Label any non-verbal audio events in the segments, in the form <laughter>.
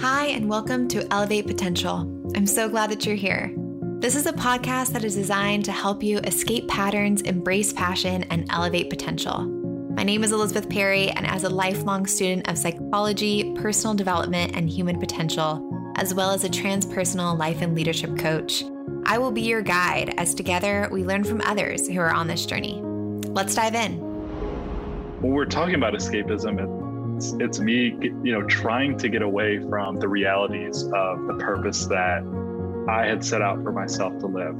Hi, and welcome to Elevate Potential. I'm so glad that you're here. This is a podcast that is designed to help you escape patterns, embrace passion, and elevate potential. My name is Elizabeth Perry, and as a lifelong student of psychology, personal development, and human potential, as well as a transpersonal life and leadership coach, I will be your guide as together we learn from others who are on this journey. Let's dive in. When we're talking about escapism, it's, it's me, you know, trying to get away from the realities of the purpose that I had set out for myself to live.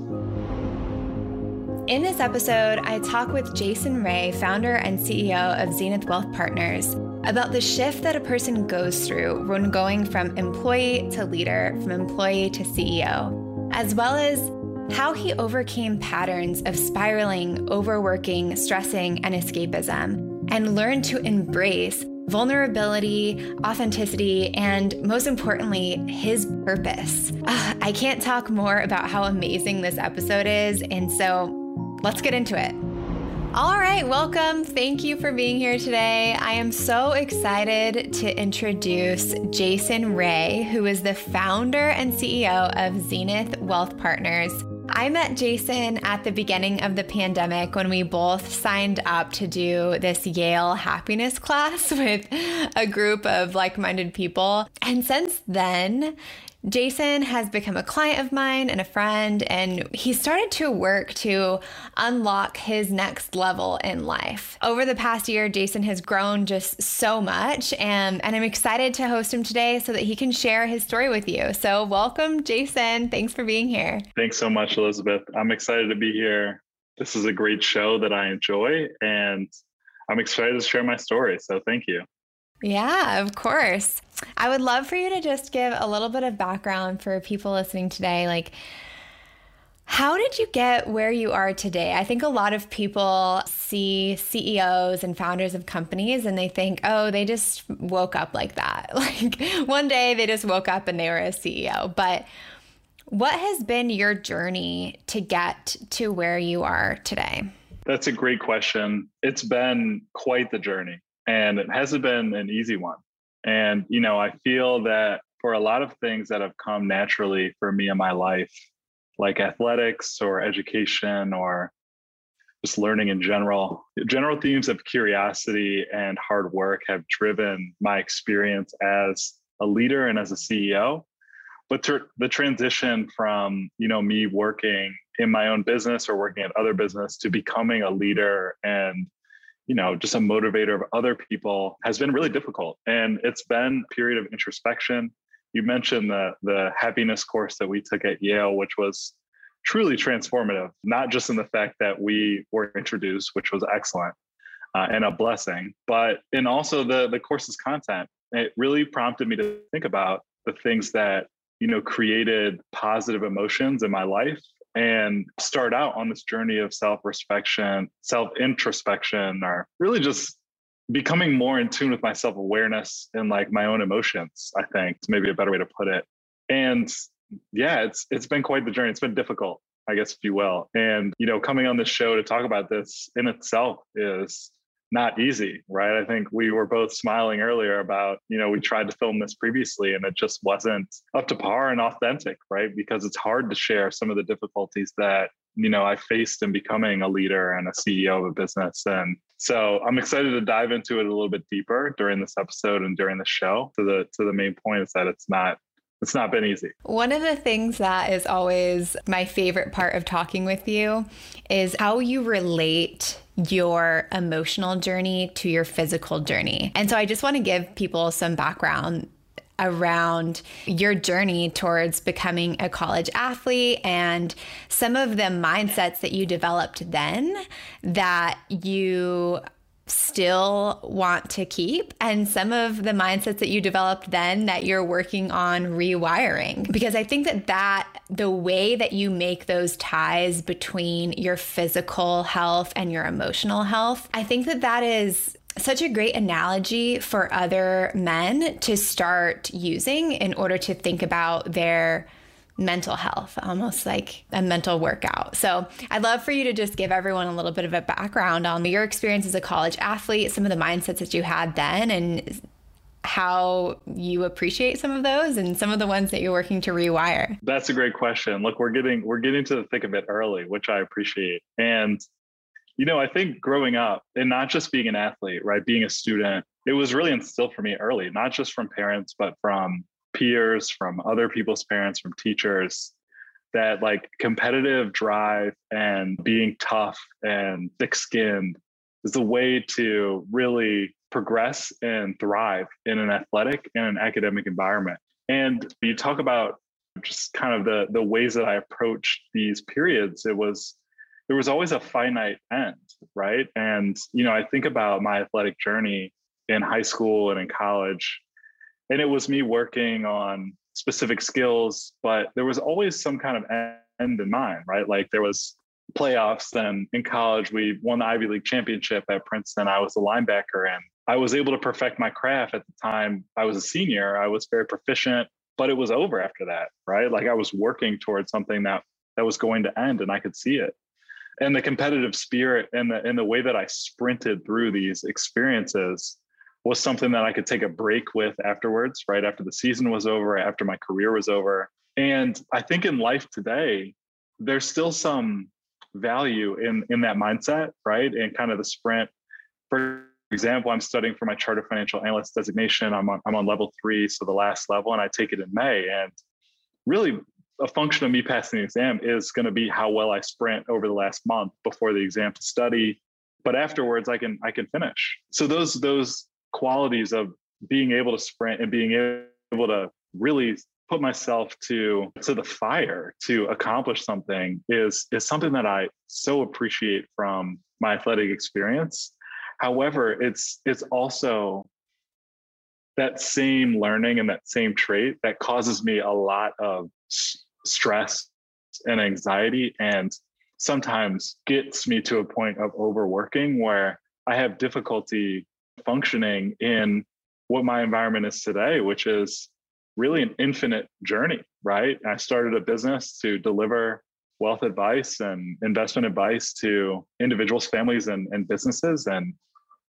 In this episode, I talk with Jason Ray, founder and CEO of Zenith Wealth Partners, about the shift that a person goes through when going from employee to leader, from employee to CEO, as well as how he overcame patterns of spiraling, overworking, stressing, and escapism, and learned to embrace vulnerability, authenticity, and most importantly, his purpose. Uh, I can't talk more about how amazing this episode is, and so let's get into it. All right, welcome. Thank you for being here today. I am so excited to introduce Jason Ray, who is the founder and CEO of Zenith Wealth Partners. I met Jason at the beginning of the pandemic when we both signed up to do this Yale happiness class <laughs> with a group of like minded people. And since then, Jason has become a client of mine and a friend, and he started to work to unlock his next level in life. Over the past year, Jason has grown just so much, and, and I'm excited to host him today so that he can share his story with you. So, welcome, Jason. Thanks for being here. Thanks so much, Elizabeth. I'm excited to be here. This is a great show that I enjoy, and I'm excited to share my story. So, thank you. Yeah, of course. I would love for you to just give a little bit of background for people listening today. Like, how did you get where you are today? I think a lot of people see CEOs and founders of companies and they think, oh, they just woke up like that. <laughs> Like one day they just woke up and they were a CEO. But what has been your journey to get to where you are today? That's a great question. It's been quite the journey and it hasn't been an easy one. And, you know, I feel that for a lot of things that have come naturally for me in my life, like athletics or education or just learning in general, general themes of curiosity and hard work have driven my experience as a leader and as a CEO. But the transition from, you know, me working in my own business or working at other business to becoming a leader and you know just a motivator of other people has been really difficult. And it's been a period of introspection. You mentioned the the happiness course that we took at yale which was truly transformative not just in the fact that we were introduced which was excellent uh, and a blessing but in also the the course's content. It really prompted me to think about the things that you know created positive emotions in my life and start out on this journey of self-respection, self-introspection, or really just becoming more in tune with my self-awareness and like my own emotions, I think, is maybe a better way to put it. And yeah, it's it's been quite the journey. It's been difficult, I guess, if you will. And you know, coming on this show to talk about this in itself is not easy, right? I think we were both smiling earlier about, you know, we tried to film this previously and it just wasn't up to par and authentic, right? Because it's hard to share some of the difficulties that, you know, I faced in becoming a leader and a CEO of a business. And so I'm excited to dive into it a little bit deeper during this episode and during the show. To the to the main point is that it's not it's not been easy. One of the things that is always my favorite part of talking with you is how you relate your emotional journey to your physical journey. And so I just want to give people some background around your journey towards becoming a college athlete and some of the mindsets that you developed then that you still want to keep and some of the mindsets that you developed then that you're working on rewiring? Because i think that that the way that you make those ties between your physical health and your emotional health i think that that is such a great analogy for other men to start using in order to think about their mental health, almost like a mental workout. So I'd love for you to just give everyone a little bit of a background on your experience as a college athlete, some of the mindsets that you had then, and how you appreciate some of those and some of the ones that you're working to rewire? That's a great question. Look, we're getting we're getting to the thick of it early, which I appreciate. And you know, I think growing up and not just being an athlete, right, being a student, it was really instilled for me early, not just from parents, but from peers, from other people's parents, from teachers, that like competitive drive and being tough and thick skinned is a way to really progress and thrive in an athletic and an academic environment. And you talk about just kind of the the ways that I approached these periods, it was there was always a finite end, right? And you know, I think about my athletic journey in high school and in college, and it was me working on specific skills, but there was always some kind of end in mind, right? Like there was playoffs. Then in college, we won the Ivy League championship at Princeton. I was a linebacker and I was able to perfect my craft at the time. I was a senior. I was very proficient, but it was over after that, right? Like I was working towards something that that was going to end and I could see it. And the competitive spirit and the and the way that I sprinted through these experiences was something that I could take a break with afterwards, right after the season was over, after my career was over. And I think in life today, there's still some value in in that mindset, right? And kind of the sprint. For example, I'm studying for my chartered financial analyst designation. I'm on, I'm on level three, so the last level, and I take it in May. And really, a function of me passing the exam is going to be how well I sprint over the last month before the exam to study. But afterwards, I can I can finish. So those those qualities of being able to sprint and being able to really put myself to to the fire to accomplish something is is something that I so appreciate from my athletic experience. However, it's it's also that same learning and that same trait that causes me a lot of s- stress and anxiety and sometimes gets me to a point of overworking where I have difficulty functioning in what my environment is today, which is really an infinite journey, right? I started a business to deliver wealth advice and investment advice to individuals, families, and, and businesses. And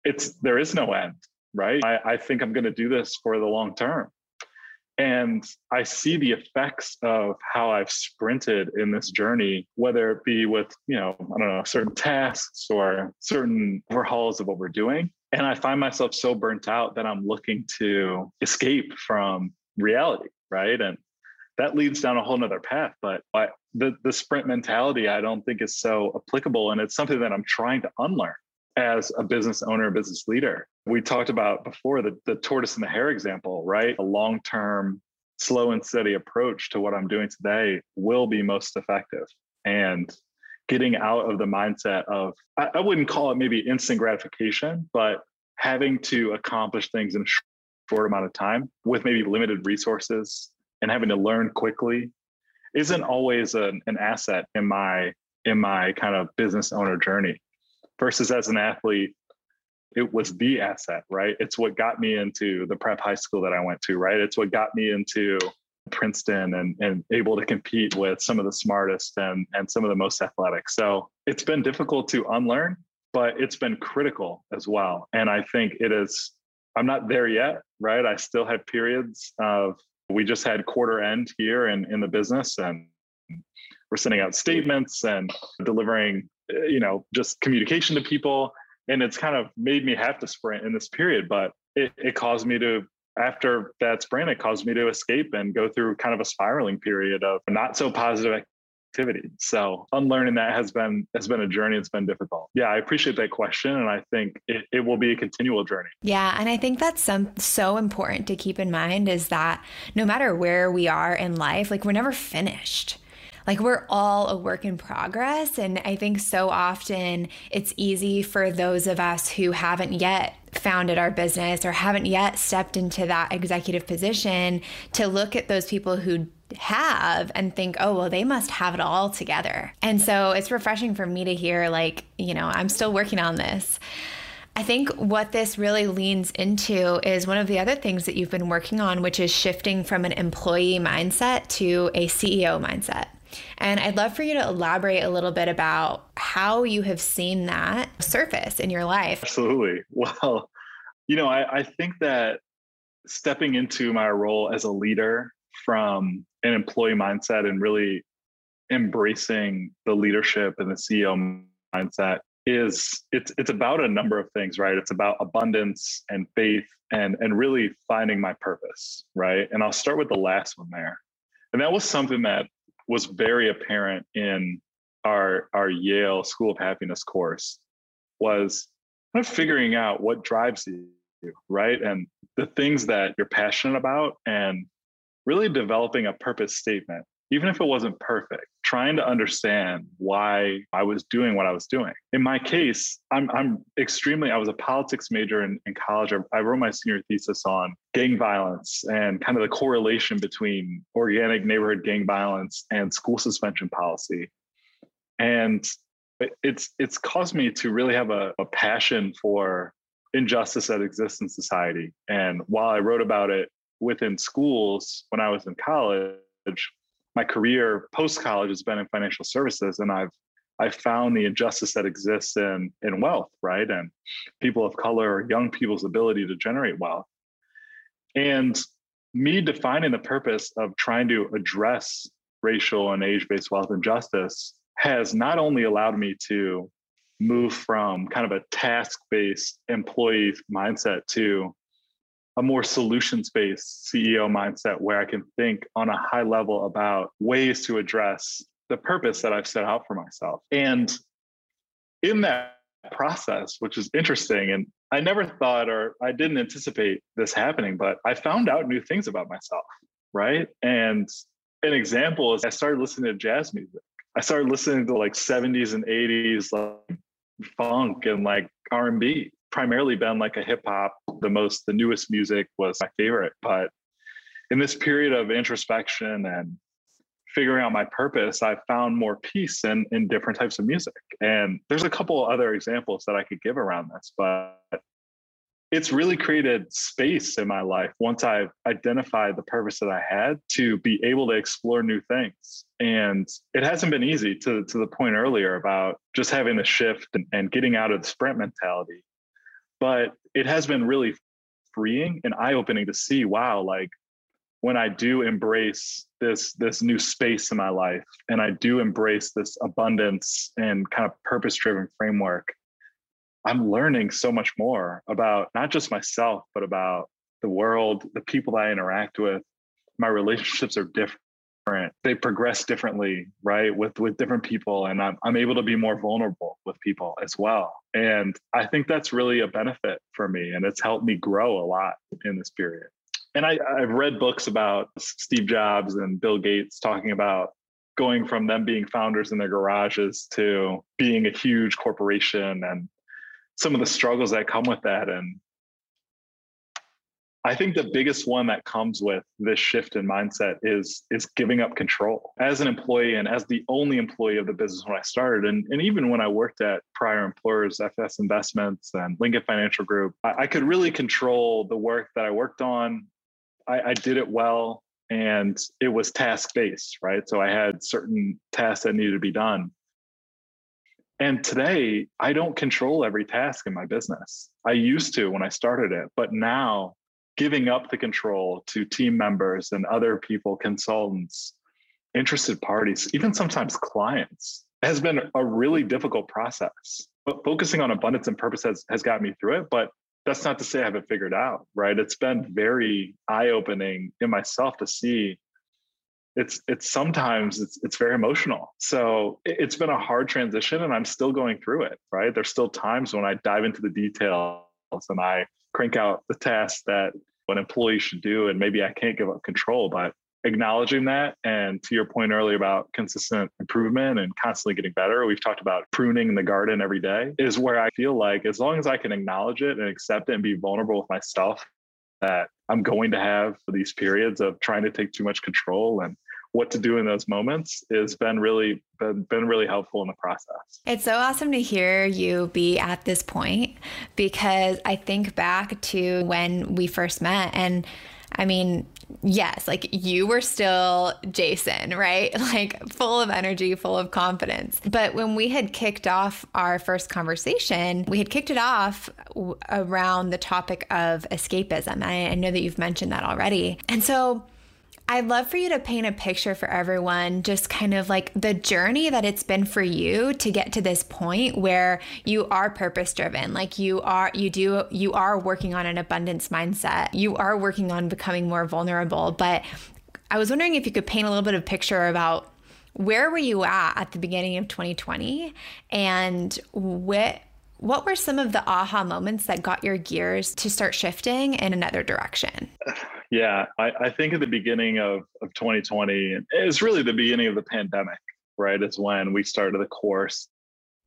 it's there is no end, right? I, I think I'm going to do this for the long term. And I see the effects of how I've sprinted in this journey, whether it be with, you know, I don't know, certain tasks or certain overhauls of what we're doing. And I find myself so burnt out that I'm looking to escape from reality, right? And that leads down a whole nother path. But I, the the sprint mentality, I don't think is so applicable, and it's something that I'm trying to unlearn as a business owner, business leader. We talked about before the the tortoise and the hare example, right? A long term, slow and steady approach to what I'm doing today will be most effective, and getting out of the mindset of I, I wouldn't call it maybe instant gratification, but having to accomplish things in a short amount of time with maybe limited resources and having to learn quickly isn't always an, an asset in my in my kind of business owner journey. Versus as an athlete it was the asset right? It's what got me into the prep high school that i went to right? It's what got me into princeton and, and able to compete with some of the smartest and, and some of the most athletic so it's been difficult to unlearn but it's been critical as well and i think it is I'm not there yet, right? I still have periods of we just had quarter end here in, in the business and we're sending out statements and delivering, eh, you know, just communication to people. And it's kind of made me have to sprint in this period, but it, it caused me to after that sprint, it caused me to escape and go through kind of a spiraling period of not so positive activity. So unlearning that has been has been a journey. It's been difficult. Yeah, I appreciate that question, and I think it, it will be a continual journey. Yeah, and I think that's some so important to keep in mind is that no matter where we are in life, like we're never finished like we're all a work in progress. And I think so often it's easy for those of us who haven't yet founded our business or haven't yet stepped into that executive position to look at those people who have and think, oh, well, they must have it all together. And so it's refreshing for me to hear, like, you know, I'm still working on this. I think what this really leans into is one of the other things that you've been working on, which is shifting from an employee mindset to a CEO mindset. And I'd love for you to elaborate a little bit about how you have seen that surface in your life. Absolutely. <laughs> Well, you know, I, I think that stepping into my role as a leader from an employee mindset and really embracing the leadership and the CEO mindset is it's it's about a number of things, right? It's about abundance and faith and and really finding my purpose, right? And I'll start with the last one there. And that was something that was very apparent in our our Yale School of Happiness course was kind of figuring out what drives you, right? And the things that you're passionate about and really developing a purpose statement even if it wasn't perfect, trying to understand why I was doing what I was doing. In my case, I'm, I'm extremely, I was a politics major in, in college. I, wrote my senior thesis on gang violence and kind of the correlation between organic neighborhood gang violence and school suspension policy. And it's it's caused me to really have a, a passion for injustice that exists in society. And while I wrote about it within schools when I was in college, my career post college has been in financial services, and I've I've found the injustice that exists in in wealth, right, and people of color, young people's ability to generate wealth, and me defining the purpose of trying to address racial and age-based wealth injustice has not only allowed me to move from kind of a task-based employee mindset to a more solutions based CEO mindset where I can think on a high level about ways to address the purpose that I've set out for myself. And in that process, which is interesting, and I never thought or I didn't anticipate this happening, but I found out new things about myself, right? And an example is I started listening to jazz music. I started listening to like 70s and 80s like funk and like R&B primarily been like a hip hop. The most, the newest music was my favorite. But in this period of introspection and figuring out my purpose, I found more peace in, in different types of music. And there's a couple other examples that I could give around this, but it's really created space in my life once I've identified the purpose that I had to be able to explore new things. And it hasn't been easy to, to the point earlier about just having the shift and, and getting out of the sprint mentality but it has been really freeing and eye-opening to see wow like when i do embrace this this new space in my life and i do embrace this abundance and kind of purpose driven framework i'm learning so much more about not just myself but about the world the people that i interact with. My relationships are different different they progress differently right with with different people and I'm, I'm able to be more vulnerable with people as well. And i think that's really a benefit for me and it's helped me grow a lot in this period. And I, i've read books about steve jobs and bill gates talking about going from them being founders in their garages to being a huge corporation and some of the struggles that come with that and I think the biggest one that comes with this shift in mindset is is giving up control. As an employee and as the only employee of the business when I started, and, and even when I worked at prior employers, FS Investments and Lincoln Financial Group, I, I could really control the work that I worked on. I, I did it well and it was task based, right? So I had certain tasks that needed to be done. And today, I don't control every task in my business. I used to when I started it, but now giving up the control to team members and other people, consultants, interested parties, even sometimes clients has been a really difficult process. But focusing on abundance and purpose has, has got me through it. But that's not to say I haven't figured out, right? It's been very eye-opening in myself to see it's it's sometimes it's it's very emotional. So it's been a hard transition and I'm still going through it, right? There's still times when I dive into the details and I crank out the tasks that an employee should do. And maybe I can't give up control, but acknowledging that and to your point earlier about consistent improvement and constantly getting better we've talked about pruning the garden every day is where i feel like as long as i can acknowledge it and accept it and be vulnerable with myself that i'm going to have these periods of trying to take too much control and what to do in those moments has been really been, been really helpful in the process. It's so awesome to hear you be at this point because I think back to when we first met and I mean, yes, like you were still Jason, right? <laughs> Like full of energy, full of confidence. But when we had kicked off our first conversation, we had kicked it off around the topic of escapism. I, I know that you've mentioned that already. And so I'd love for you to paint a picture for everyone, just kind of like the journey that it's been for you to get to this point where you are purpose driven. Like you are, you do, you are working on an abundance mindset. You are working on becoming more vulnerable. But I was wondering if you could paint a little bit of picture about where were you at at the beginning of 2020 and what what were some of the aha moments that got your gears to start shifting in another direction? <laughs> Yeah, I, I think at the beginning of, of 2020, it's really the beginning of the pandemic, right? It's when we started the course.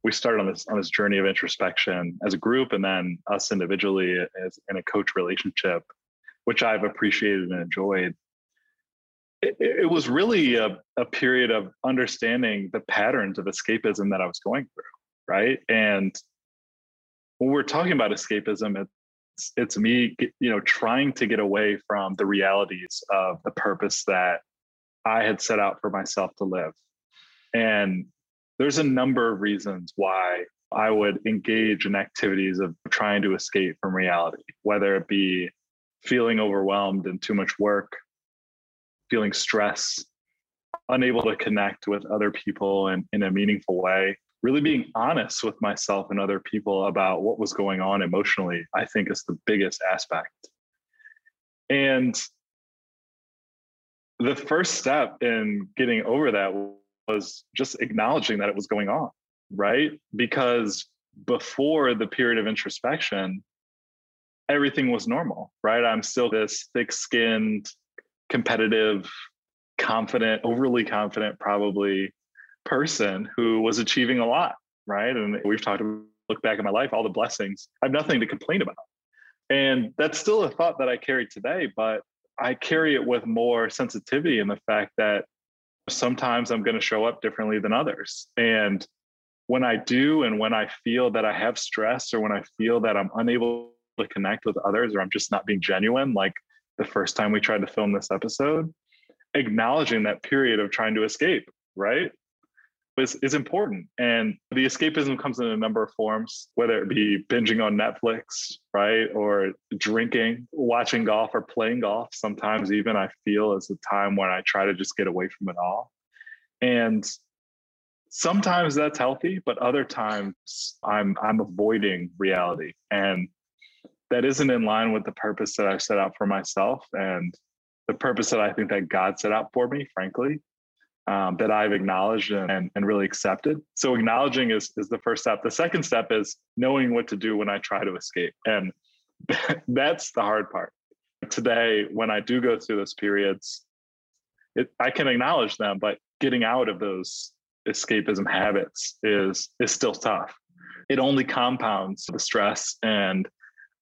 We started on this on this journey of introspection as a group, and then us individually as in a coach relationship, which I've appreciated and enjoyed. It, it was really a, a period of understanding the patterns of escapism that I was going through, right? And when we're talking about escapism, it's it's me, you know, trying to get away from the realities of the purpose that I had set out for myself to live. And there's a number of reasons why I would engage in activities of trying to escape from reality, whether it be feeling overwhelmed and too much work, feeling stress, unable to connect with other people in, in a meaningful way, really being honest with myself and other people about what was going on emotionally, I think is the biggest aspect. And the first step in getting over that was just acknowledging that it was going on, right? Because before the period of introspection, everything was normal, right? I'm still this thick skinned, competitive, confident, overly confident, probably person who was achieving a lot, right? And we've talked look back at my life, all the blessings. I have nothing to complain about. And that's still a thought that I carry today, but I carry it with more sensitivity in the fact that sometimes I'm going to show up differently than others. And when I do, and when I feel that I have stress, or when I feel that I'm unable to connect with others, or I'm just not being genuine, like the first time we tried to film this episode, acknowledging that period of trying to escape, right? Is, is important. And the escapism comes in a number of forms, whether it be binging on Netflix, right? Or drinking, watching golf, or playing golf. Sometimes even I feel is a time when I try to just get away from it all. And sometimes that's healthy, but other times I'm I'm avoiding reality. And that isn't in line with the purpose that I've set out for myself and the purpose that I think that God set out for me, frankly um, that I've acknowledged and, and really accepted. So acknowledging is, is the first step. The second step is knowing what to do when I try to escape. And <laughs> that's the hard part. Today, when I do go through those periods, it, I can acknowledge them, but getting out of those escapism habits is is still tough. It only compounds the stress and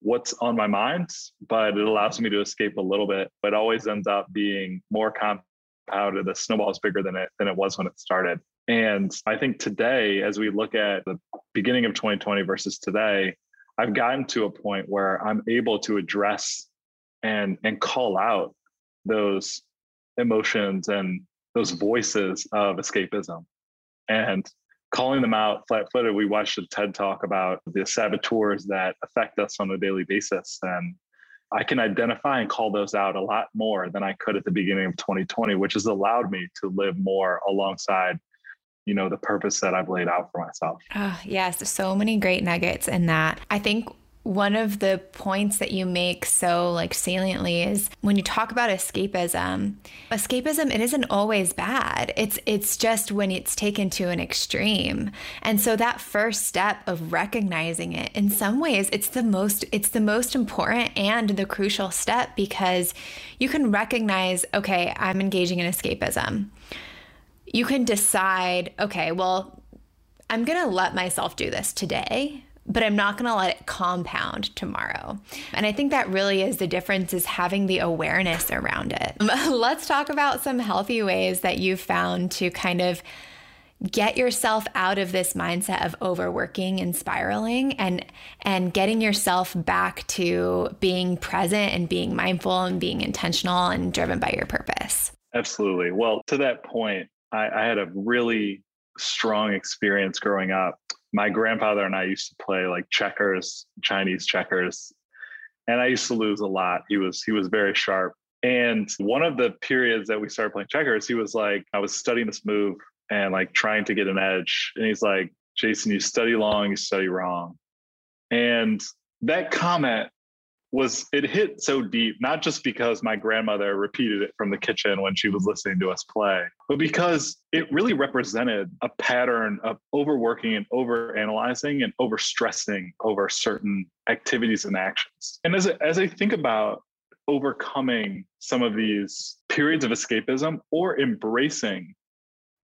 what's on my mind, but it allows me to escape a little bit. But always ends up being more comp powder, the snowball is bigger than it than it was when it started. And I think today, as we look at the beginning of 2020 versus today, I've gotten to a point where I'm able to address and and call out those emotions and those voices of escapism and calling them out flat footed. We watched a TED talk about the saboteurs that affect us on a daily basis. And I can identify and call those out a lot more than I could at the beginning of 2020, which has allowed me to live more alongside you know the purpose that I've laid out for myself. Oh, yes, so many great nuggets in that. I think one of the points that you make so like saliently is when you talk about escapism escapism it isn't always bad. It's it's just when it's taken to an extreme. And so that first step of recognizing it in some ways it's the most it's the most important and the crucial step because you can recognize okay i'm engaging in escapism. You can decide okay well i'm going to let myself do this today but I'm not going to let it compound tomorrow. And I think that really is the difference is having the awareness around it. <laughs> Let's talk about some healthy ways that you've found to kind of get yourself out of this mindset of overworking and spiraling and and getting yourself back to being present and being mindful and being intentional and driven by your purpose absolutely well to that point I, I had a really strong experience growing up my grandfather and i used to play like checkers chinese checkers and i used to lose a lot he was he was very sharp and one of the periods that we started playing checkers he was like i was studying this move and like trying to get an edge. And he's like, Jason, you study long, you study wrong. And that comment was it hit so deep, not just because my grandmother repeated it from the kitchen when she was listening to us play, but because it really represented a pattern of overworking and overanalyzing and overstressing over certain activities and actions. And as, as I think about overcoming some of these periods of escapism or embracing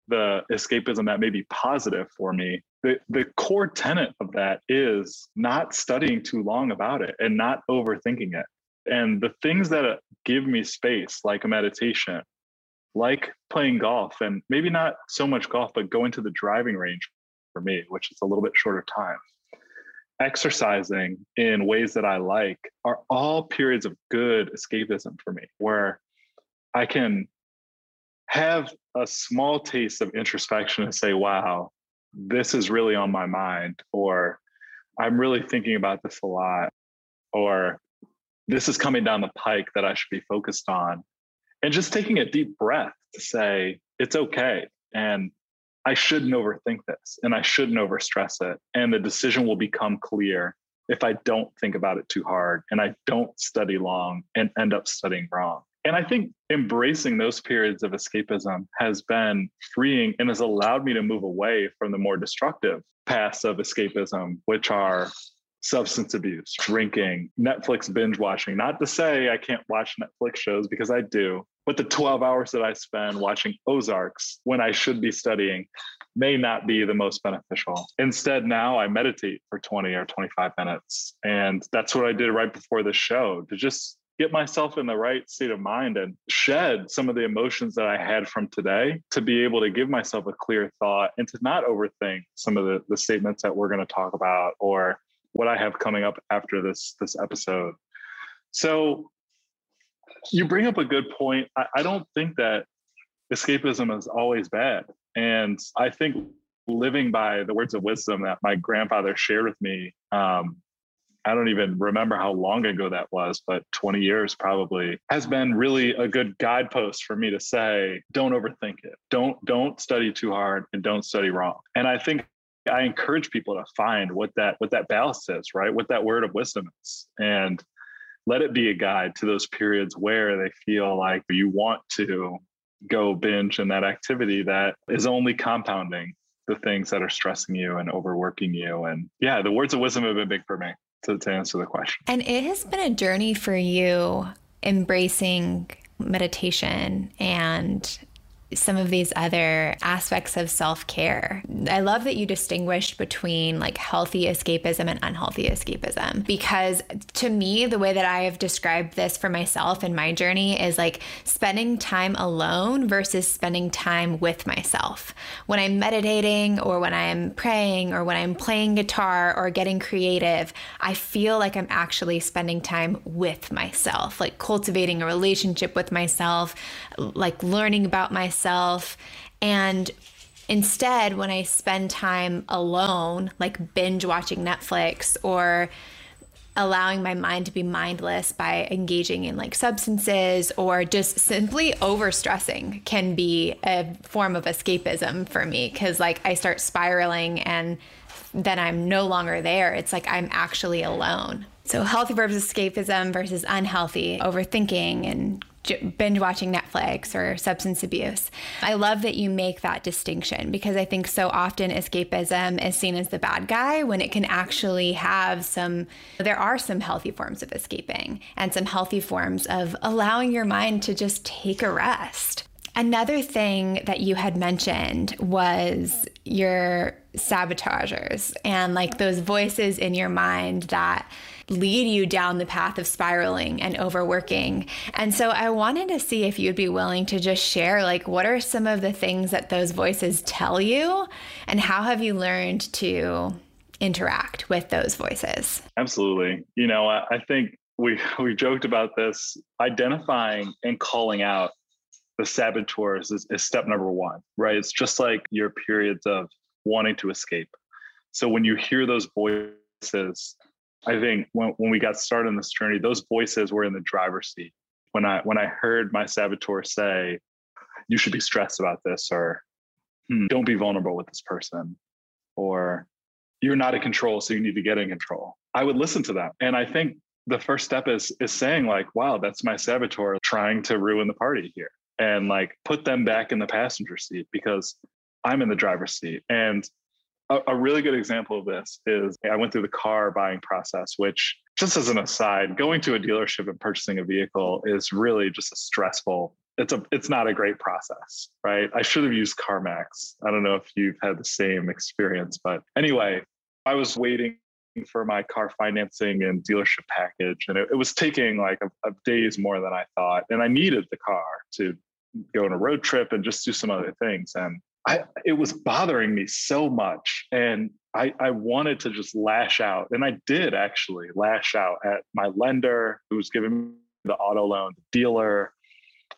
the escapism that may be positive for me the, the core tenet of that is not studying too long about it and not overthinking it. And the things that uh, give me space like a meditation like playing golf and maybe not so much golf but going to the driving range for me which is a little bit shorter time. Exercising in ways that i like are all periods of good escapism for me where i can have a small taste of introspection and say, wow, this is really on my mind, or I'm really thinking about this a lot, or this is coming down the pike that I should be focused on. And just taking a deep breath to say, it's okay. And I shouldn't overthink this and I shouldn't overstress it. And the decision will become clear if I don't think about it too hard and I don't study long and end up studying wrong. And I think embracing those periods of escapism has been freeing and has allowed me to move away from the more destructive paths of escapism, which are substance abuse, drinking, Netflix binge watching. Not to say I can't watch Netflix shows because I do, but the 12 hours that I spend watching Ozarks when I should be studying may not be the most beneficial. Instead, now I meditate for 20 or 25 minutes. And that's what I did right before the show to just get myself in the right state of mind and shed some of the emotions that I had from today to be able to give myself a clear thought and to not overthink some of the, the statements that we're going to talk about or what I have coming up after this this episode. So you bring up a good point. I, I don't think that escapism is always bad. And I think living by the words of wisdom that my grandfather shared with me um, I don't even remember how long ago that was, but 20 years probably has been really a good guidepost for me to say, don't overthink it. Don't don't study too hard and don't study wrong. And I think I encourage people to find what that what that balance is, right? What that word of wisdom is. And let it be a guide to those periods where they feel like you want to go binge in that activity that is only compounding the things that are stressing you and overworking you. And yeah, the words of wisdom have been big for me to, to answer the question. And it has been a journey for you embracing meditation and some of these other aspects of self care. I love that you distinguished between like healthy escapism and unhealthy escapism because to me, the way that I have described this for myself in my journey is like spending time alone versus spending time with myself. When I'm meditating or when I'm praying or when I'm playing guitar or getting creative, I feel like I'm actually spending time with myself, like cultivating a relationship with myself, like learning about myself. And instead, when I spend time alone, like binge watching Netflix or allowing my mind to be mindless by engaging in like substances or just simply overstressing can be a form of escapism for me because like I start spiraling and then I'm no longer there. It's like I'm actually alone. So, healthy versus escapism versus unhealthy, overthinking and binge watching Netflix or substance abuse. I love that you make that distinction because I think so often escapism is seen as the bad guy when it can actually have some, there are some healthy forms of escaping and some healthy forms of allowing your mind to just take a rest. Another thing that you had mentioned was your sabotagers and like those voices in your mind that lead you down the path of spiraling and overworking. And so I wanted to see if you'd be willing to just share like what are some of the things that those voices tell you and how have you learned to interact with those voices? Absolutely. You know, I, I think we <laughs> we joked about this identifying and calling out the saboteurs is, is step number one, right? It's just like your periods of wanting to escape. So when you hear those voices, I think when, when we got started on this journey, those voices were in the driver's seat. When I when I heard my saboteur say, "You should be stressed about this," or hmm, "Don't be vulnerable with this person," or "You're not in control, so you need to get in control," I would listen to them, and I think the first step is is saying like, "Wow, that's my saboteur trying to ruin the party here." and like put them back in the passenger seat because I'm in the driver's seat. And a, a, really good example of this is I went through the car buying process, which just as an aside, going to a dealership and purchasing a vehicle is really just a stressful. It's a it's not a great process, right? I should have used CarMax. I don't know if you've had the same experience, but anyway, I was waiting for my car financing and dealership package and it, it was taking like a, a days more than i thought and i needed the car to go on a road trip and just do some other things. And I, it was bothering me so much. And I, I wanted to just lash out. And I did actually lash out at my lender who was giving me the auto loan, the dealer.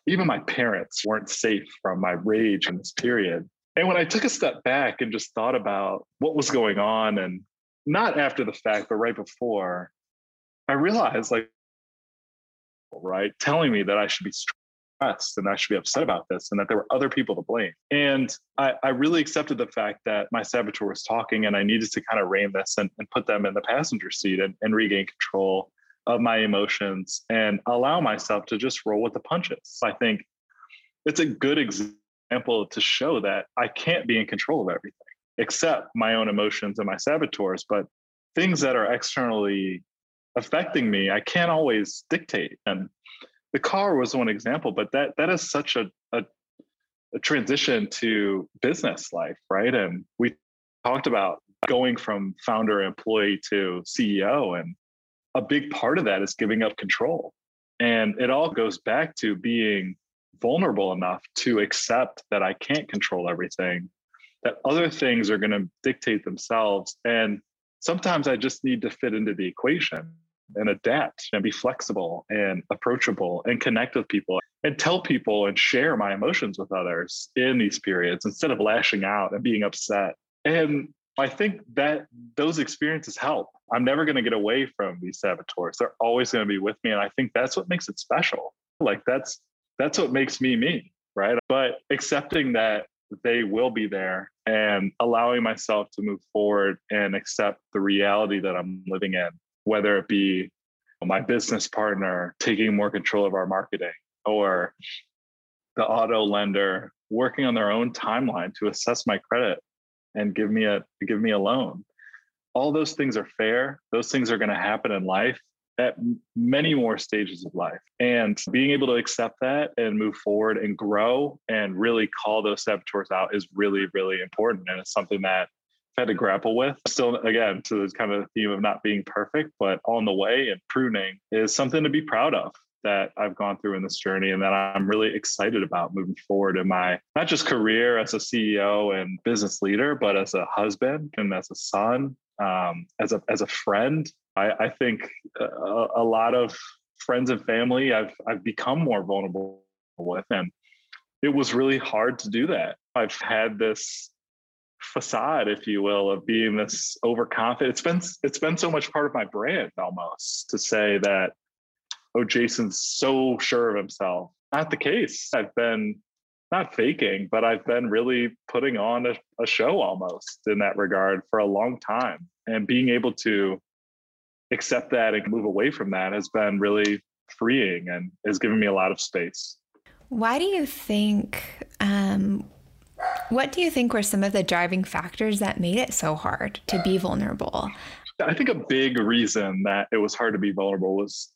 Even my parents weren't safe from my rage in this period. And when I took a step back and just thought about what was going on, and not after the fact, but right before, I realized like, right, telling me that I should be and I should be upset about this and that there were other people to blame. And I, I really accepted the fact that my saboteur was talking and I needed to kind of rein this and, and put them in the passenger seat and, and regain control of my emotions and allow myself to just roll with the punches. I think it's a good example to show that I can't be in control of everything except my own emotions and my saboteurs, but things that are externally affecting me, I can't always dictate. And the car was one example, but that that is such a, a, a transition to business life, right? And we talked about going from founder employee to CEO, and a big part of that is giving up control. And it all goes back to being vulnerable enough to accept that I can't control everything, that other things are going to dictate themselves. And sometimes I just need to fit into the equation and adapt and be flexible and approachable and connect with people and tell people and share my emotions with others in these periods instead of lashing out and being upset. And I think that those experiences help. I'm never going to get away from these saboteurs. They're always going to be with me and I think that's what makes it special. Like that's that's what makes me me, right? But accepting that they will be there and allowing myself to move forward and accept the reality that I'm living in whether it be my business partner taking more control of our marketing or the auto lender working on their own timeline to assess my credit and give me a give me a loan. All those things are fair. Those things are going to happen in life at many more stages of life. And being able to accept that and move forward and grow and really call those saboteurs out is really really important. And it's something that had to grapple with. Still, again, to the kind of theme of not being perfect, but on the way and pruning is something to be proud of that I've gone through in this journey and that I'm really excited about moving forward in my not just career as a CEO and business leader, but as a husband and as a son, um, as a as a friend. I, I think a, a lot of friends and family I've I've become more vulnerable with, and it was really hard to do that. I've had this facade, if you will, of being this overconfident. It's been it's been so much part of my brand almost to say that, oh, Jason's so sure of himself. Not the case. I've been not faking, but I've been really putting on a, a show almost in that regard for a long time. And being able to accept that and move away from that has been really freeing and has given me a lot of space. Why do you think um, what do you think were some of the driving factors that made it so hard to be vulnerable? I think a big reason that it was hard to be vulnerable was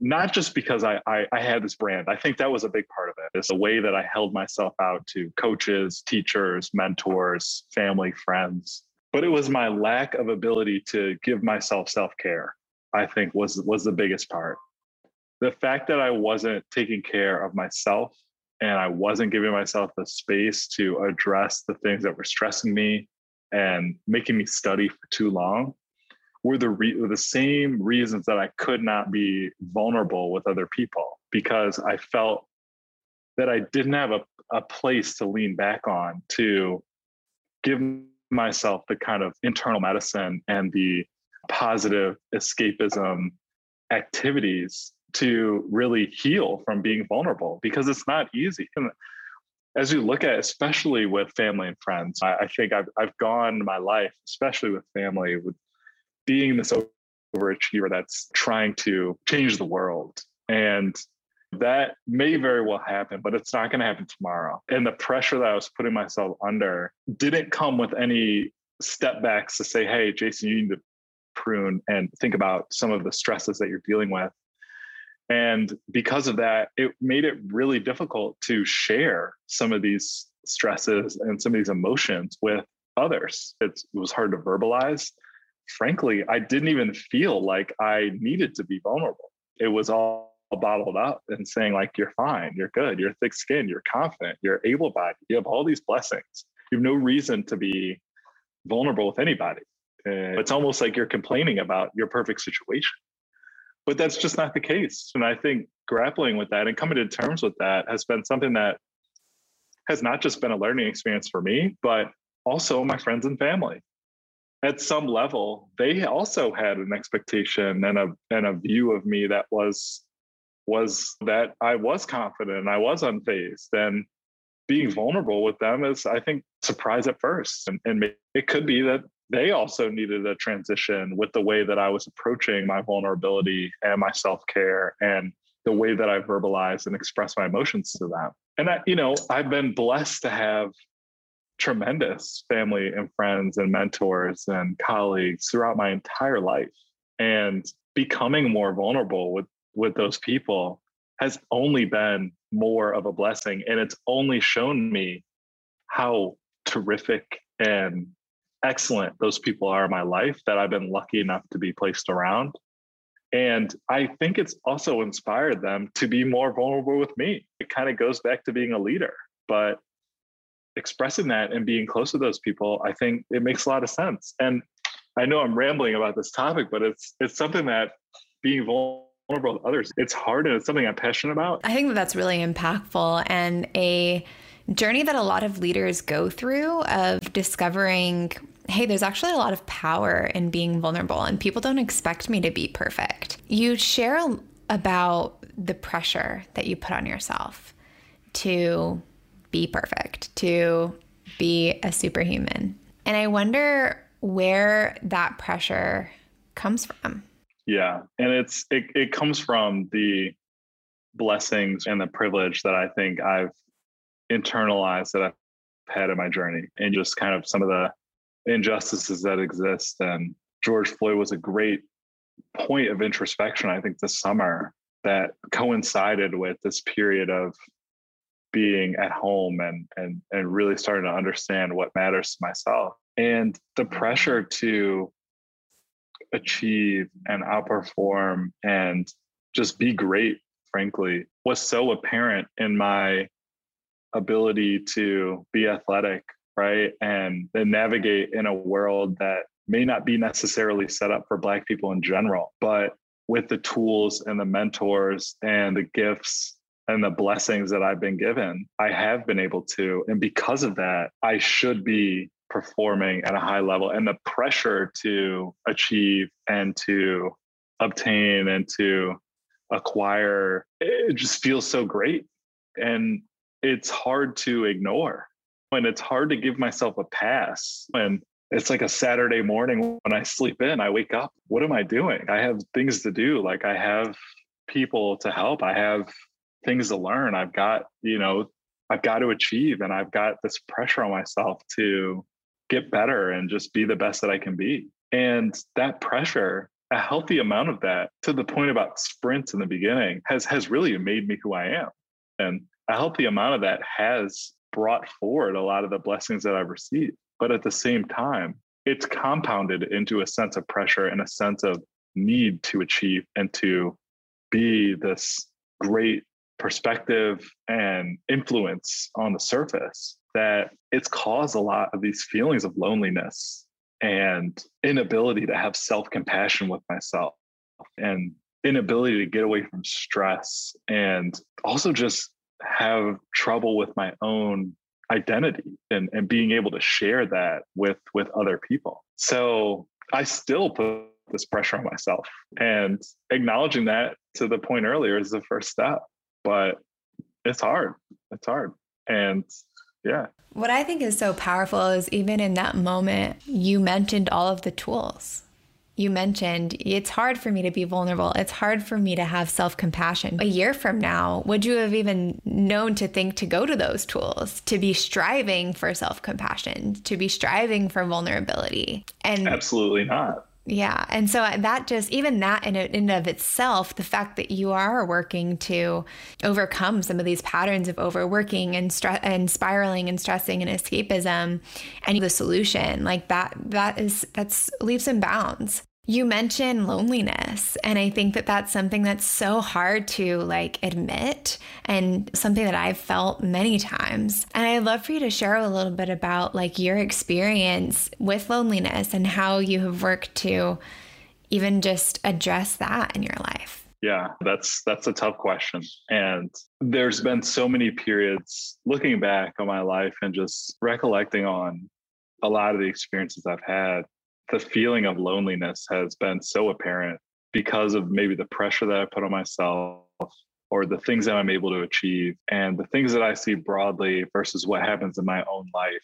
not just because I, I, I had this brand. I think that was a big part of it. It's the way that I held myself out to coaches, teachers, mentors, family, friends. But it was my lack of ability to give myself self care. I think was was the biggest part. The fact that I wasn't taking care of myself and I wasn't giving myself the space to address the things that were stressing me and making me study for too long were the re- were the same reasons that I could not be vulnerable with other people because I felt that I didn't have a, a place to lean back on to give myself the kind of internal medicine and the positive escapism activities to really heal from being vulnerable because it's not easy. And as you look at, especially with family and friends, I, I think I've, I've gone my life, especially with family, with being this overachiever that's trying to change the world. And that may very well happen, but it's not going to happen tomorrow. And the pressure that I was putting myself under didn't come with any step backs to say, hey, Jason, you need to prune and think about some of the stresses that you're dealing with. And because of that, it made it really difficult to share some of these stresses and some of these emotions with others. It was hard to verbalize frankly, I didn't even feel like I needed to be vulnerable. It was all bottled up and saying, like, you're fine, you're good, you're thick skinned, you're confident, you're able bodied, you have all these blessings. You have no reason to be vulnerable with anybody. It's almost like you're complaining about your perfect situation. But that's just not the case. And I think grappling with that and coming to terms with that has been something that has not just been a learning experience for me, but also my friends and family. At some level, they also had an expectation and a and a view of me that was was that I was confident, and I was unfazed, and being vulnerable with them is, I think, surprise at first, and, and it could be that they also needed a transition with the way that I was approaching my vulnerability and my self care and the way that I verbalize and express my emotions to them. And I, you know, I've been blessed to have tremendous family and friends and mentors and colleagues throughout my entire life and becoming more vulnerable with with those people has only been more of a blessing and it's only shown me how terrific and excellent those people are in my life that I've been lucky enough to be placed around and I think it's also inspired them to be more vulnerable with me. It kind of goes back to being a leader, but expressing that and being close to those people, I think it makes a lot of sense. And I know I'm rambling about this topic, but it's it's something that being vulnerable with others, it's hard and it's something I'm passionate about. I think that that's really impactful and a journey that a lot of leaders go through of discovering hey, there's actually a lot of power in being vulnerable, and people don't expect me to be perfect. You share about the pressure that you put on yourself to be perfect, to be a superhuman. And I wonder where that pressure comes from. Yeah. And it's it, it comes from the blessings and the privilege that I think I've internalized that I've had in my journey and just kind of some of the injustices that exist. And George Floyd was a great point of introspection, I think, this summer that coincided with this period of being at home and and and really starting to understand what matters to myself and the mm-hmm. pressure to achieve and outperform and just be great frankly was so apparent in my ability to be athletic right and navigate in a world that may not be necessarily set up for black people in general but with the tools and the mentors and the gifts and the blessings that I've been given, I have been able to. And because of that, I should be performing at a high level. And the pressure to achieve and to obtain and to acquire, it just feels so great. And it's hard to ignore. And it's hard to give myself a pass when it's like a Saturday morning when I sleep in, I wake up. What am I doing? I have things to do. Like I have people to help. I have things to learn. I've got, you know, I've got to achieve and I've got this pressure on myself to get better and just be the best that I can be. And that pressure a healthy amount of that to the point about sprints in the beginning has has really made me who I am. And a healthy amount of that has brought forward a lot of the blessings that I've received. But at the same time, it's compounded into a sense of pressure and a sense of need to achieve and to be this great perspective and influence on the surface that it's caused a lot of these feelings of loneliness and inability to have self compassion with myself and inability to get away from stress and also just have trouble with my own identity and, and being able to share that with with other people. So i still put this pressure on myself and acknowledging that to the point earlier is the first step but it's hard. It's hard. And yeah. What i think is so powerful is even in that moment you mentioned all of the tools you mentioned it's hard for me to be vulnerable. It's hard for me to have self compassion. A year from now, would you have even known to think to go to those tools, to be striving for self compassion, to be striving for vulnerability? And absolutely not. Yeah. And so uh, that just, even that in and of itself, the fact that you are working to overcome some of these patterns of overworking and stress and spiraling and stressing and escapism and the solution, like that, that is, that's leaps and bounds. You mentioned loneliness, and I think that that's something that's so hard to like admit and something that I've felt many times. And I'd love for you to share a little bit about like your experience with loneliness and how you have worked to even just address that in your life. Yeah, that's that's a tough question. And there's been so many periods looking back on my life and just recollecting on a lot of the experiences I've had the feeling of loneliness has been so apparent because of maybe the pressure that I put on myself or the things that I'm able to achieve and the things that I see broadly versus what happens in my own life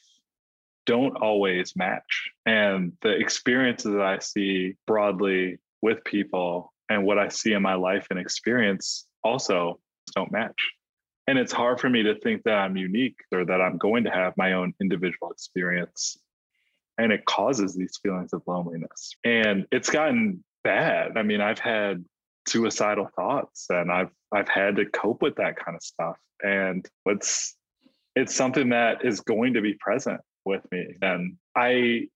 don't always match. And the experiences that I see broadly with people and what I see in my life and experience also don't match. And it's hard for me to think that I'm unique or that I'm going to have my own individual experience and it causes these feelings of loneliness. And it's gotten bad. I mean, I've had suicidal thoughts and I've I've had to cope with that kind of stuff. And it's it's something that is going to be present with me. And I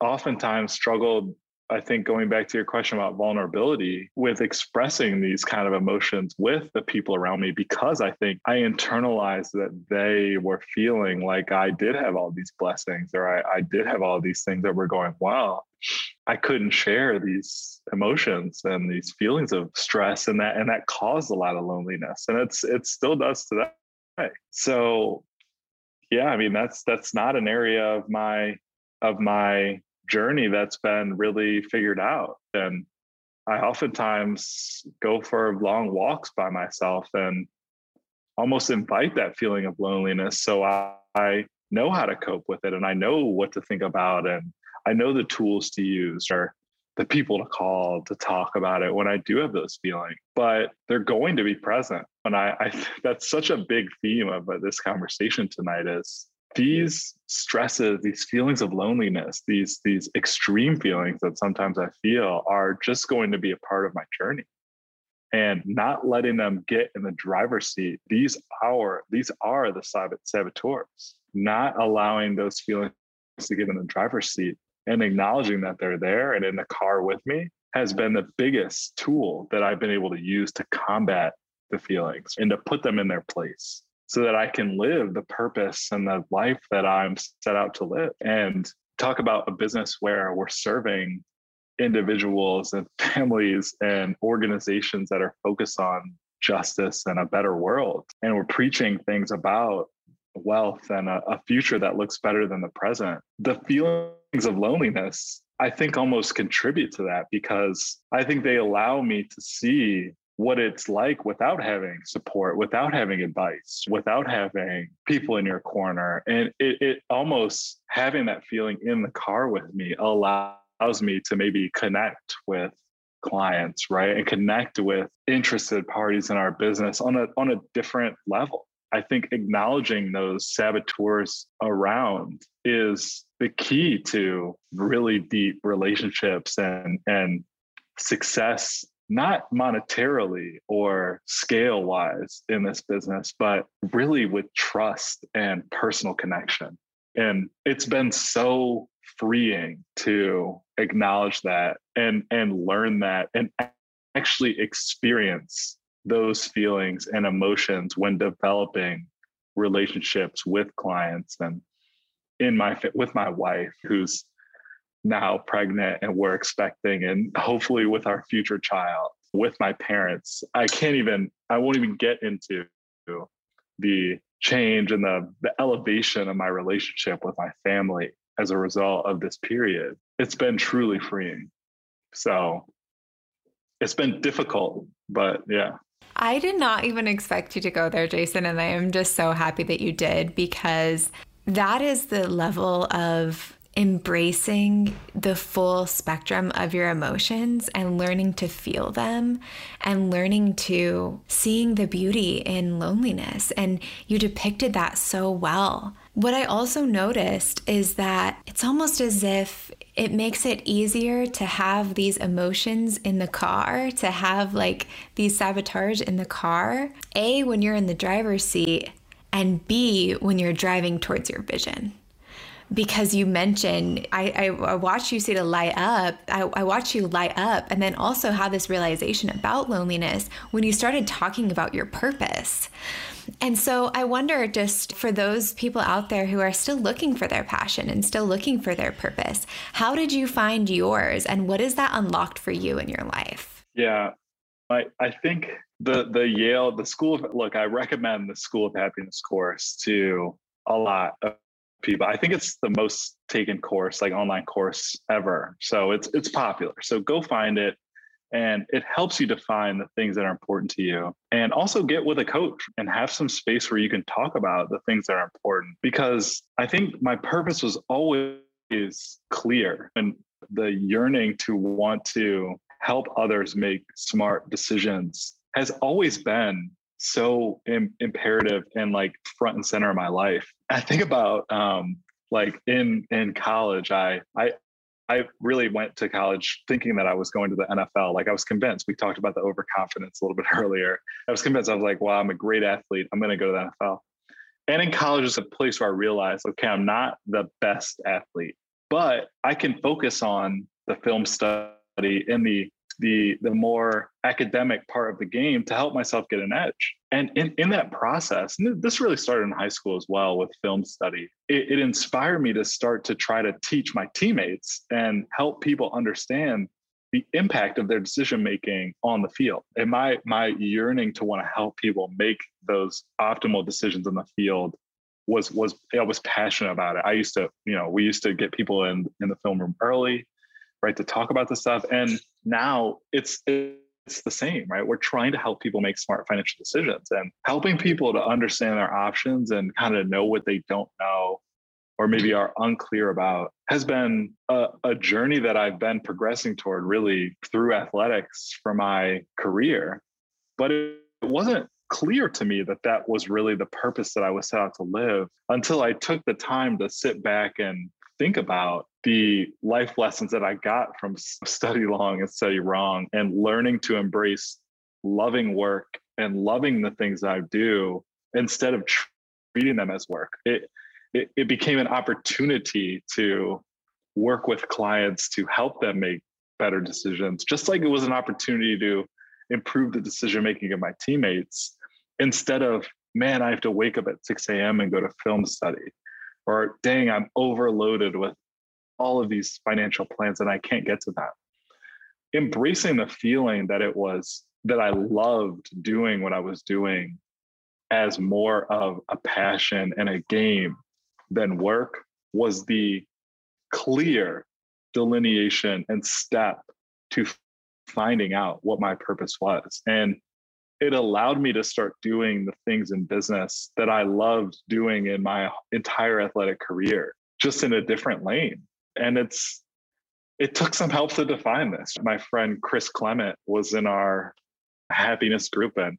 oftentimes struggled I think going back to your question about vulnerability with expressing these kind of emotions with the people around me because I think I internalized that they were feeling like I did have all these blessings or I, I did have all these things that were going well. I couldn't share these emotions and these feelings of stress and that and that caused a lot of loneliness and it's it still does today. So yeah, I mean that's that's not an area of my of my journey that's been really figured out. And I oftentimes go for long walks by myself and almost invite that feeling of loneliness. So I, I know how to cope with it and I know what to think about and I know the tools to use or the people to call to talk about it when I do have those feelings, but they're going to be present. And I, I <laughs> that's such a big theme of uh, this conversation tonight is these stresses these feelings of loneliness these these extreme feelings that sometimes i feel are just going to be a part of my journey. And not letting them get in the driver's seat these are these are the saboteurs. Not allowing those feelings to get in the driver's seat and acknowledging that they're there and in the car with me has been the biggest tool that i've been able to use to combat the feelings and to put them in their place so that I can live the purpose and the life that I'm set out to live. And talk about a business where we're serving individuals and <laughs> families and organizations that are focused on justice and a better world. And we're preaching things about wealth and a, a future that looks better than the present. The feelings of loneliness I think almost contribute to that because I think they allow me to see what it's like without having support, without having advice, without having people in your corner. And it, it almost having that feeling in the car with me allows me to maybe connect with clients, right? And connect with interested parties in our business on a on a different level. I think acknowledging those saboteurs around is the key to really deep relationships and and success not monetarily or scale wise in this business, but really with trust and personal connection. And it's been so freeing to acknowledge that and and learn that and actually experience those feelings and emotions when developing relationships with clients and in my with my wife who's now pregnant and we're expecting and hopefully with our future child with my parents i can't even i won't even get into the change and the the elevation of my relationship with my family as a result of this period. It's been truly freeing. So it's been difficult but yeah. I did not even expect you to go there, Jason, and I am just so happy that you did because that is the level of embracing the full spectrum of your emotions and learning to feel them and learning to seeing the beauty in loneliness. And you depicted that so well. What I also noticed is that it's almost as if it makes it easier to have these emotions in the car, to have like these sabotage in the car. A, when you're in the driver's seat, and B, when you're driving towards your vision because you mentioned I, I, I watch you say to light up. I, I watch you light up and then also have this realization about loneliness when you started talking about your purpose. And so i wonder just for those people out there who are still looking for their passion and still looking for their purpose how did you find yours and what is that unlocked for you in your life? Yeah i, I think the the yale the school of look i recommend the school of happiness course to a lot of people. I think it's the most taken course, like online course ever. So it's it's popular. So go find it and it helps you define the things that are important to you and also get with a coach and have some space where you can talk about the things that are important because i think my purpose was always clear and the yearning to want to help others make smart decisions has always been so Im- imperative and like front and center of my life. I think about um, like in in college, I I I really went to college thinking that I was going to the NFL. Like I was convinced. We talked about the overconfidence a little bit <laughs> earlier. I was convinced. I was like, "Wow, I'm a great athlete. I'm going to go to the NFL." And in college is a place where I realized, okay, I'm not the best athlete, but I can focus on the film study and the the the more academic part of the game to help myself get an edge. And in, in that process this really started in high school as well with film study it, it inspired me to start to try to teach my teammates and help people understand the impact of their decision making on the field. And my my yearning to want to help people make those optimal decisions in the field was was I was passionate about it. I used to, you know, we used to get people in in the film room early right to talk about this stuff. And now it's it's the same right? We're trying to help people make smart financial decisions and helping people to understand their options and kind of know what they don't know or maybe are unclear about has been a, a journey that i've been progressing toward really through athletics for my career. But it, it wasn't clear to me that that was really the purpose that I was set out to live until I took the time to sit back and think about the life lessons that I got from <laughs> study long and study wrong and learning to embrace loving work and loving the things I do instead of treating them as work. It, it, it became an opportunity to work with clients to help them make better decisions, just like it was an opportunity to improve the decision making of my teammates instead of, man, I have to wake up at 6 a.m. and go to film study or dang, I'm overloaded with all of these financial plans and I can't get to that. Embracing the feeling that it was that I loved doing what I was doing as more of a passion and a game than work was the clear delineation and step to finding out what my purpose was. And it allowed me to start doing the things in business that I loved doing in my entire athletic career, just in a different lane. And it's, it took some help to define this. My friend Chris Clement was in our happiness group, and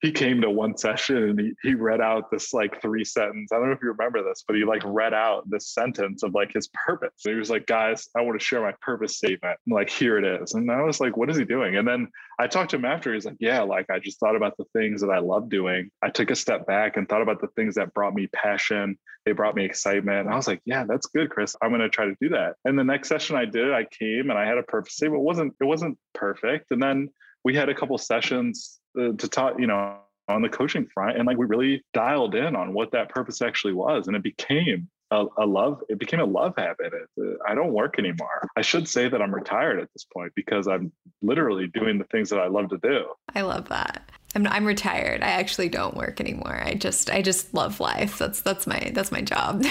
he came to one session and he, he read out this like three sentence. I don't know if you remember this, but he like read out this sentence of like his purpose. he was like, guys, I want to share my purpose statement. I'm like, here it is. And I was like, what is he doing? And then I talked to him after. He's like, yeah, like I just thought about the things that I love doing. I took a step back and thought about the things that brought me passion. They brought me excitement. And I was like, yeah, that's good, Chris. I'm going to try to do that. And the next session I did, I came and I had a purpose statement. It wasn't, it wasn't perfect. And then we had a couple sessions uh, to talk, you know, on the coaching front, and like we really dialed in on what that purpose actually was, and it became a, a love. It became a love habit. It, I don't work anymore. I should say that I'm retired at this point because I'm literally doing the things that I love to do. I love that. I'm, I'm retired. I actually don't work anymore. I just I just love life. That's that's my that's my job.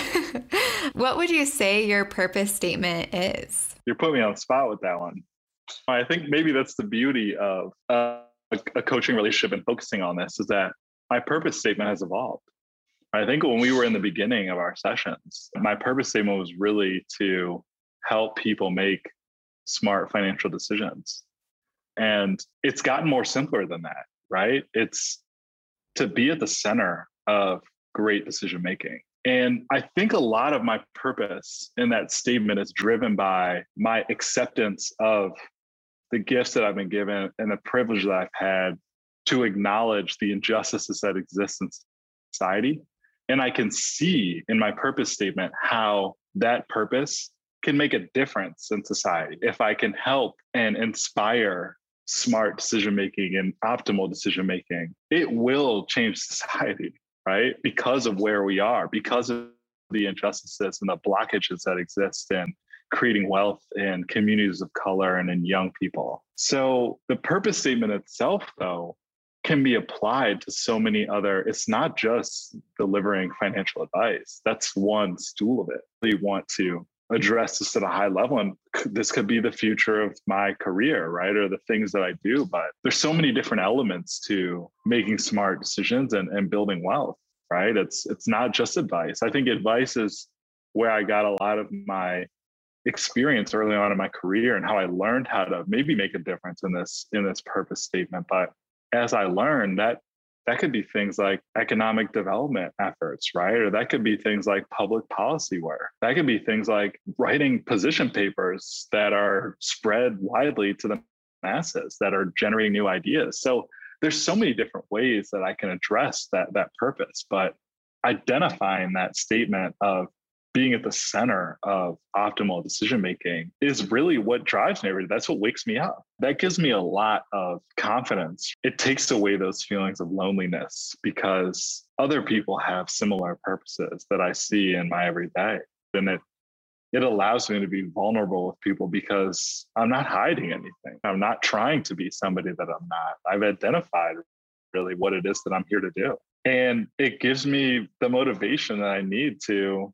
<laughs> what would you say your purpose statement is? You're putting me on the spot with that one. I think maybe that's the beauty of uh, a, coaching relationship and focusing on this is that my purpose statement has evolved. I think when we were in the beginning of our sessions, my purpose statement was really to help people make smart financial decisions. And it's gotten more simpler than that, right? It's to be at the center of great decision making. And I think a lot of my purpose in that statement is driven by my acceptance of the gifts that I've been given and the privilege that I've had to acknowledge the injustices that exist in society. And I can see in my purpose statement how that purpose can make a difference in society. If I can help and inspire smart decision making and optimal decision making, it will change <laughs> society, right? Because of where we are, because of the injustices and the blockages that exist in creating wealth in communities of color and in young people. So the purpose statement itself, though, can be applied to so many other it's not just delivering financial advice. That's one stool of it. We want to address this at a high level and this could be the future of my career right or the things that i do but there's so many different elements to making smart decisions and, and building wealth right? It's it's not just advice. I think advice is where i got a lot of my experience early on in my career and how I learned how to maybe make a difference in this in this purpose statement. But as I learned that that could be things like economic development efforts, right? Or that could be things like public policy work. That could be things like writing position papers that are spread widely to the masses that are generating new ideas. So there's so many different ways that I can address that that purpose, but identifying that statement of being at the center of optimal decision making is really what drives me every day. That's what wakes me up. That gives me a lot of confidence. It takes away those feelings of loneliness because other people have similar purposes that I see in my everyday. And it it allows me to be vulnerable with people because I'm not hiding anything. I'm not trying to be somebody that I'm not. I've identified really what it is that I'm here to do. And it gives me the motivation that I need to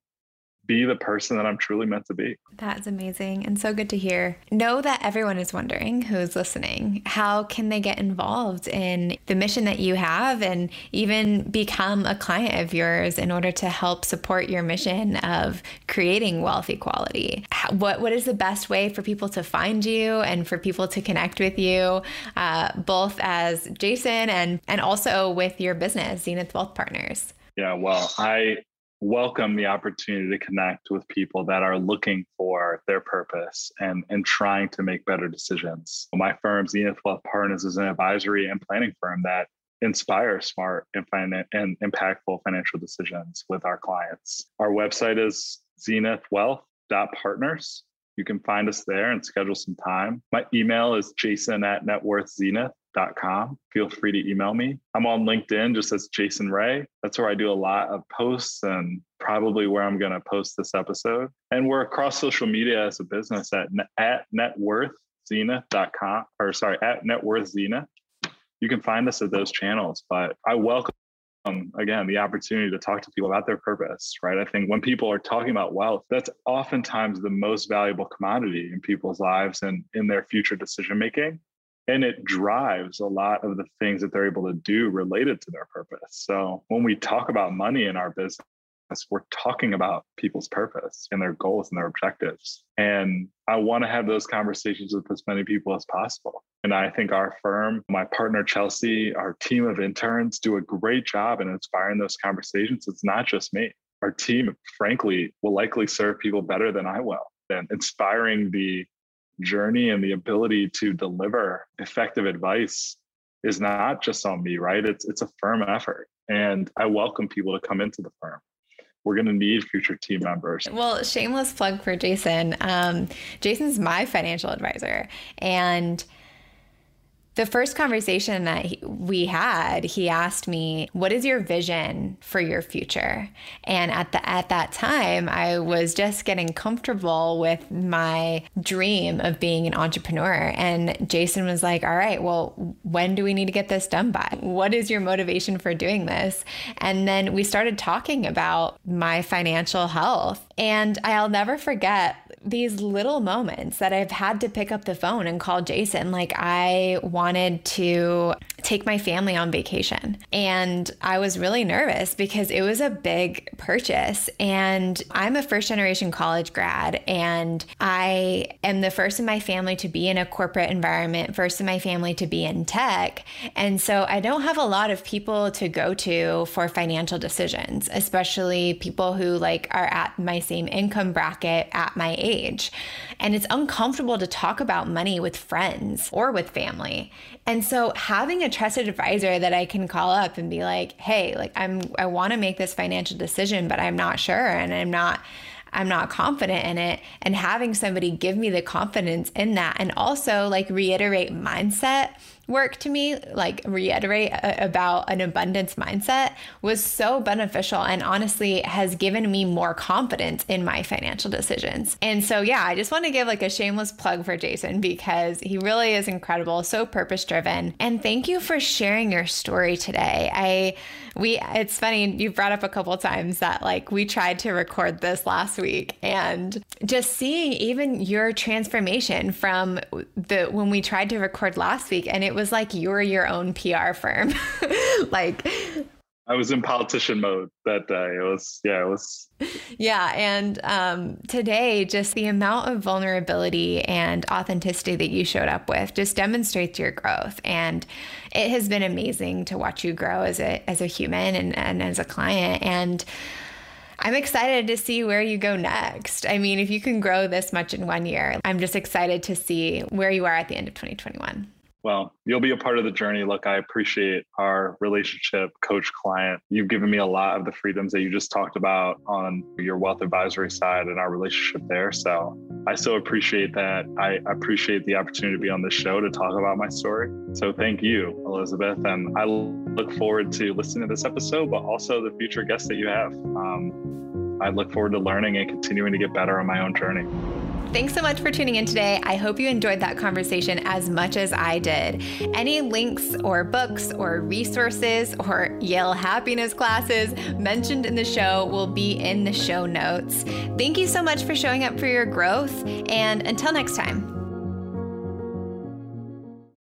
be the person that I'm truly meant to be. That's amazing and so good to hear. Know that everyone is wondering who's listening, how can they get involved in the mission that you have and even become a client of yours in order to help support your mission of creating wealth equality? What what is the best way for people to find you and for people to connect with you, uh, both as Jason and and also with your business, Zenith Wealth Partners? Yeah, well, I welcome the opportunity to connect with people that are looking for their purpose and, and trying to make better decisions. My firm, Zenith Wealth Partners, is an advisory and planning firm that inspires smart and, and impactful financial decisions with our clients. Our website is zenithwealth.partners. You can find us there and schedule some time. My email is jason at networthzenith com. Feel free to email me. I'm on LinkedIn just as Jason Ray. That's where I do a lot of posts and probably where I'm going to post this episode. And we're across social media as a business at, at networthzenith.com or sorry, at networthzenith. You can find us at those channels, but I welcome again the opportunity to talk to people about their purpose right i think when people are talking about wealth that's oftentimes the most valuable commodity in people's lives and in their future decision making and it drives a lot of the things that they're able to do related to their purpose. So when we talk about money in our business, we're talking about people's purpose and their goals and their objectives. And I want to have those conversations with as many people as possible. And I think our firm, my partner Chelsea, our team of interns do a great job in inspiring those conversations. It's not just me. Our team, frankly, will likely serve people better than I will. And inspiring the journey and the ability to deliver effective advice is not just on me, right? It's it's a firm effort. And I welcome people to come into the firm we're going to need future team members. Well, shameless plug for Jason. Um, Jason's my financial advisor. And the first conversation that he, we had, he asked me, "What is your vision for your future?" And at the at that time, I was just getting comfortable with my dream of being an entrepreneur. And Jason was like, "All right, well, when do we need to get this done by? What is your motivation for doing this?" And then we started talking about my financial health. And I'll never forget these little moments that I've had to pick up the phone and call Jason. Like, I wanted to take my family on vacation. And I was really nervous because it was a big purchase. And I'm a first generation college grad, and I am the first in my family to be in a corporate environment, first in my family to be in tech. And so I don't have a lot of people to go to for financial decisions, especially people who like are at my same income bracket at my age. And it's uncomfortable to talk about money with friends or with family. And so having a trusted advisor that I can call up and be like, "Hey, like I'm I want to make this financial decision, but I'm not sure and I'm not I'm not confident in it and having somebody give me the confidence in that and also like reiterate mindset work to me, like reiterate uh, about an abundance mindset, was so beneficial and honestly has given me more confidence in my financial decisions. And so, yeah, I just want to give like a shameless plug for Jason because he really is incredible, so purpose driven. And thank you for sharing your story today. I, we, it's funny, you brought up a couple times that like we tried to record this last week and just seeing even your transformation from the when we tried to record last week and it was like you're your own PR firm. <laughs> like I was in politician mode that day. It was, yeah, it was. Yeah. And um, today, just the amount of vulnerability and authenticity that you showed up with just demonstrates your growth. And it has been amazing to watch you grow as a, as a human and, and as a client. And I'm excited to see where you go next. I mean, if you can grow this much in one year, I'm just excited to see where you are at the end of 2021 well, you'll be a part of the journey. Look, I appreciate our relationship, coach client. You've given me a lot of the freedoms that you just talked about on your wealth advisory side and our relationship there. So I so appreciate that. I appreciate the opportunity to be on this show to talk about my story. So thank you, Elizabeth. And I look forward to listening to this episode, but also the future guests that you have. Um, I look forward to learning and continuing to get better on my own journey. Thanks so much for tuning in today. I hope you enjoyed that conversation as much as I did. Any links or books or resources or Yale happiness classes mentioned in the show will be in the show notes. Thank you so much for showing up for your growth. And until next time.